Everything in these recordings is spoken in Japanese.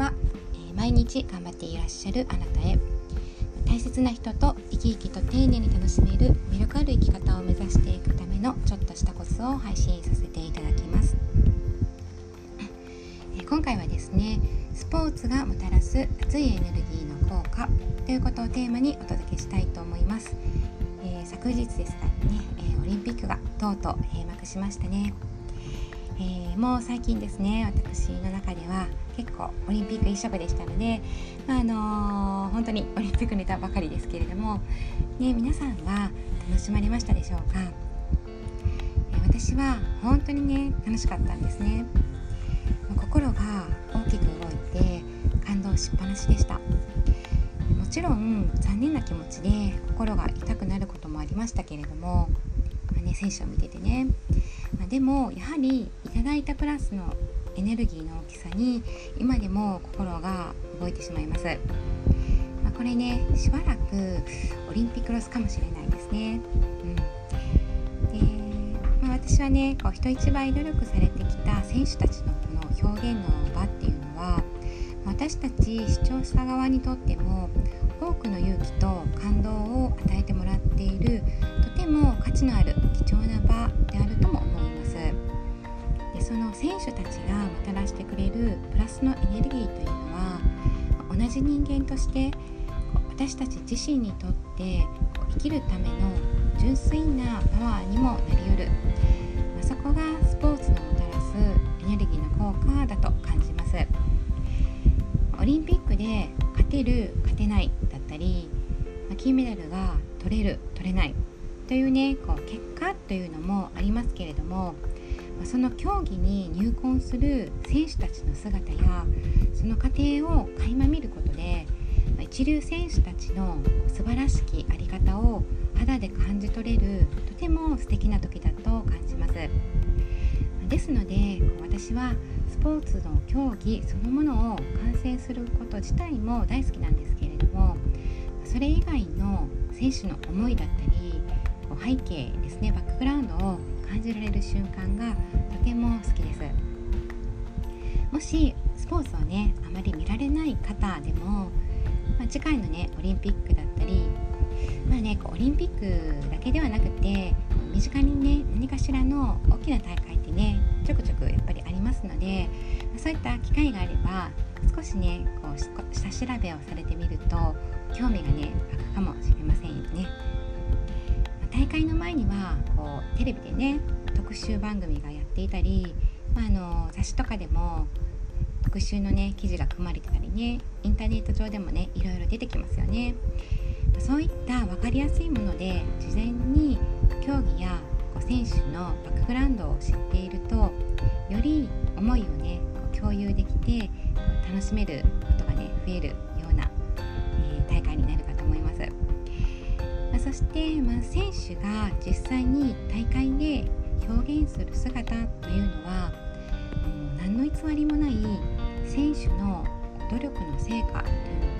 は、え、毎日頑張っていらっしゃるあなたへ。大切な人と生き生きと丁寧に楽しめる魅力ある生き方を目指していくためのちょっとしたコツを配信させていただきます、え、今回はですねスポーツがもたらす熱いエネルギーの効果ということをテーマにお届けしたいと思います、えー、昨日ですがね、えオリンピックがとうとう閉幕しましたね。えー、もう最近ですね私の中では結構オリンピック一色でしたので、まあ、あのー、本当にオリンピックネタばかりですけれども、ね、皆さんは楽しまれましたでしょうか、えー、私は本当にね楽しかったんですね。心が大きく動いて感動しっぱなしでした。もちろん残念な気持ちで心が痛くなることもありましたけれども、まあね、選手を見ててね。まあ、でもやはりいただいたプラスのエネルギーの大きさに今でも心が動いてしまいます、まあ、これねしばらくオリンピックロスかもしれないですね、うん。でまあ、私はねこう人一倍努力されてきた選手たちのこの表現の場っていうのは私たち視聴者側にとっても多くの勇気と感動を与えてもらたちがもたらしてくれるプラスのエネルギーというのは同じ人間として私たち自身にとって生きるための純粋なパワーにもなりうる、まあ、そこがスポーツのもたらすエネルギーの効果だと感じます。オリンピックで勝てる勝てないだったり、まあ、金メダルが取れる取れないというねこう結果というのもありますけれどもその競技に入魂する選手たちの姿やその過程を垣間見ることで一流選手たちの素晴らしきあり方を肌で感じ取れるとても素敵な時だと感じます。ですので私はスポーツの競技そのものを観戦すること自体も大好きなんですけれどもそれ以外の選手の思いだったり背景ですねバックグラウンドを感じられる瞬間がとても好きですもしスポーツをねあまり見られない方でも、まあ、次回のねオリンピックだったりまあねこうオリンピックだけではなくて身近にね何かしらの大きな大会ってねちょくちょくやっぱりありますのでそういった機会があれば少しねこう下調べをされてみると興味がね湧くかもしれませんよね。大会の前にはこうテレビでね特集番組がやっていたり、まあ、あの雑誌とかでも特集のね記事が組まれてたりねインターネット上でもねいろいろ出てきますよねそういった分かりやすいもので事前に競技や選手のバックグラウンドを知っているとより思いをね共有できて楽しめることがね増えるような、えー、大会に。そして、まあ、選手が実際に大会で表現する姿というのは何の偽りもない選手の努力の成果という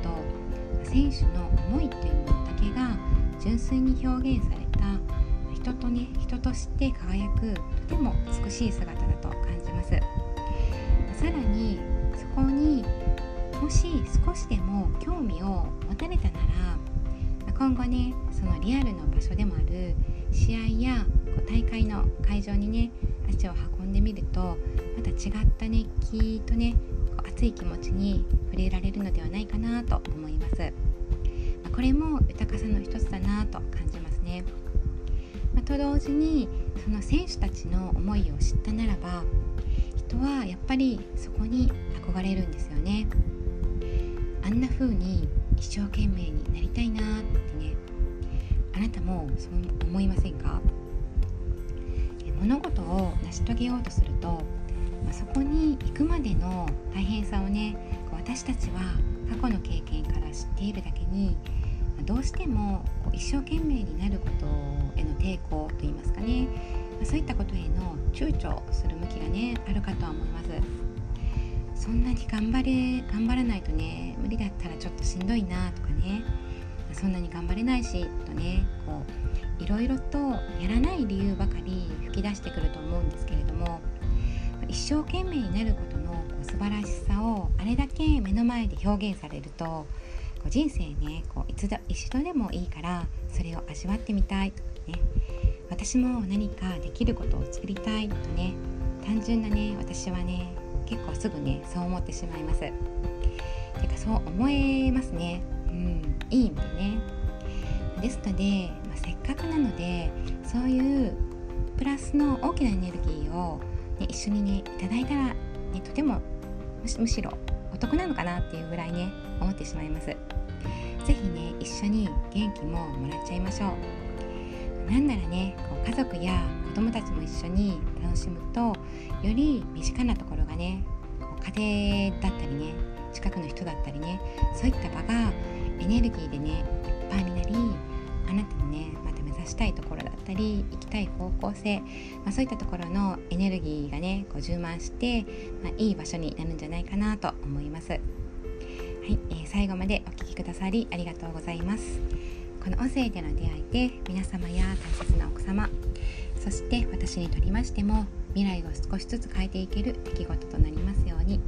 のと選手の思いというものだけが純粋に表現された人とね人として輝くとても美しい姿だと感じます。さらにそこにもし少しでも興味を持たれたなら今後ねそのリアルの場所でもある試合やこう大会の会場にね足を運んでみるとまた違った熱気とねこう熱い気持ちに触れられるのではないかなと思います、まこれも豊かさの一つだなと感じますね、まと同時にその選手たちの思いを知ったならば人はやっぱりそこに憧れるんですよね。あんな風に一生懸命になりたいなっあなたもそう思いませんか？物事を成し遂げようとすると、まあ、そこに行くまでの大変さをね私たちは過去の経験から知っているだけにどうしても一生懸命になることへの抵抗といいますかねそういったことへの躊躇する向きがねあるかとは思います。そんなに頑張れ頑張らないとね無理だったらちょっとしんどいなとかねそんなに頑張れないしとねこういろいろとやらない理由ばかり吹き出してくると思うんですけれども一生懸命になることのこう素晴らしさをあれだけ目の前で表現されるとこう人生ねこういつ一度でもいいからそれを味わってみたいとかね私も何かできることを作りたいとね単純なね私はね結構すぐねそう思ってしまいます。てかそう思えますね。いい意味でね。ですので、まあ、せっかくなのでそういうプラスの大きなエネルギーを、ね、一緒にねいただいたら、ね、とてもむしろお得なのかなっていうぐらいね思ってしまいます。是非ね一緒に元気ももらっちゃいましょう。なんならねこう家族や子供たちも一緒に楽しむとより身近なところがねこう家庭だったりね近くの人だったりねそういった場がエネルギーでねいっぱいになりあなたのねまた目指したいところだったり行きたい方向性、まあ、そういったところのエネルギーがねこう充満して、まあ、いい場所になるんじゃないかなと思います。はい、えー、最後までお聴きくださりありがとうございます。この音声での出会いで皆様や大切な奥様そして私にとりましても未来を少しずつ変えていける出来事となりますように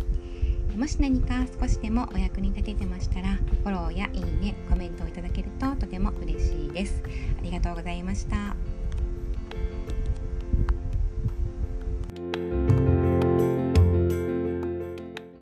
もし何か少しでもお役に立ててましたらフォローやいいねコメントをいただけるととても嬉しいです。ありがとうございました。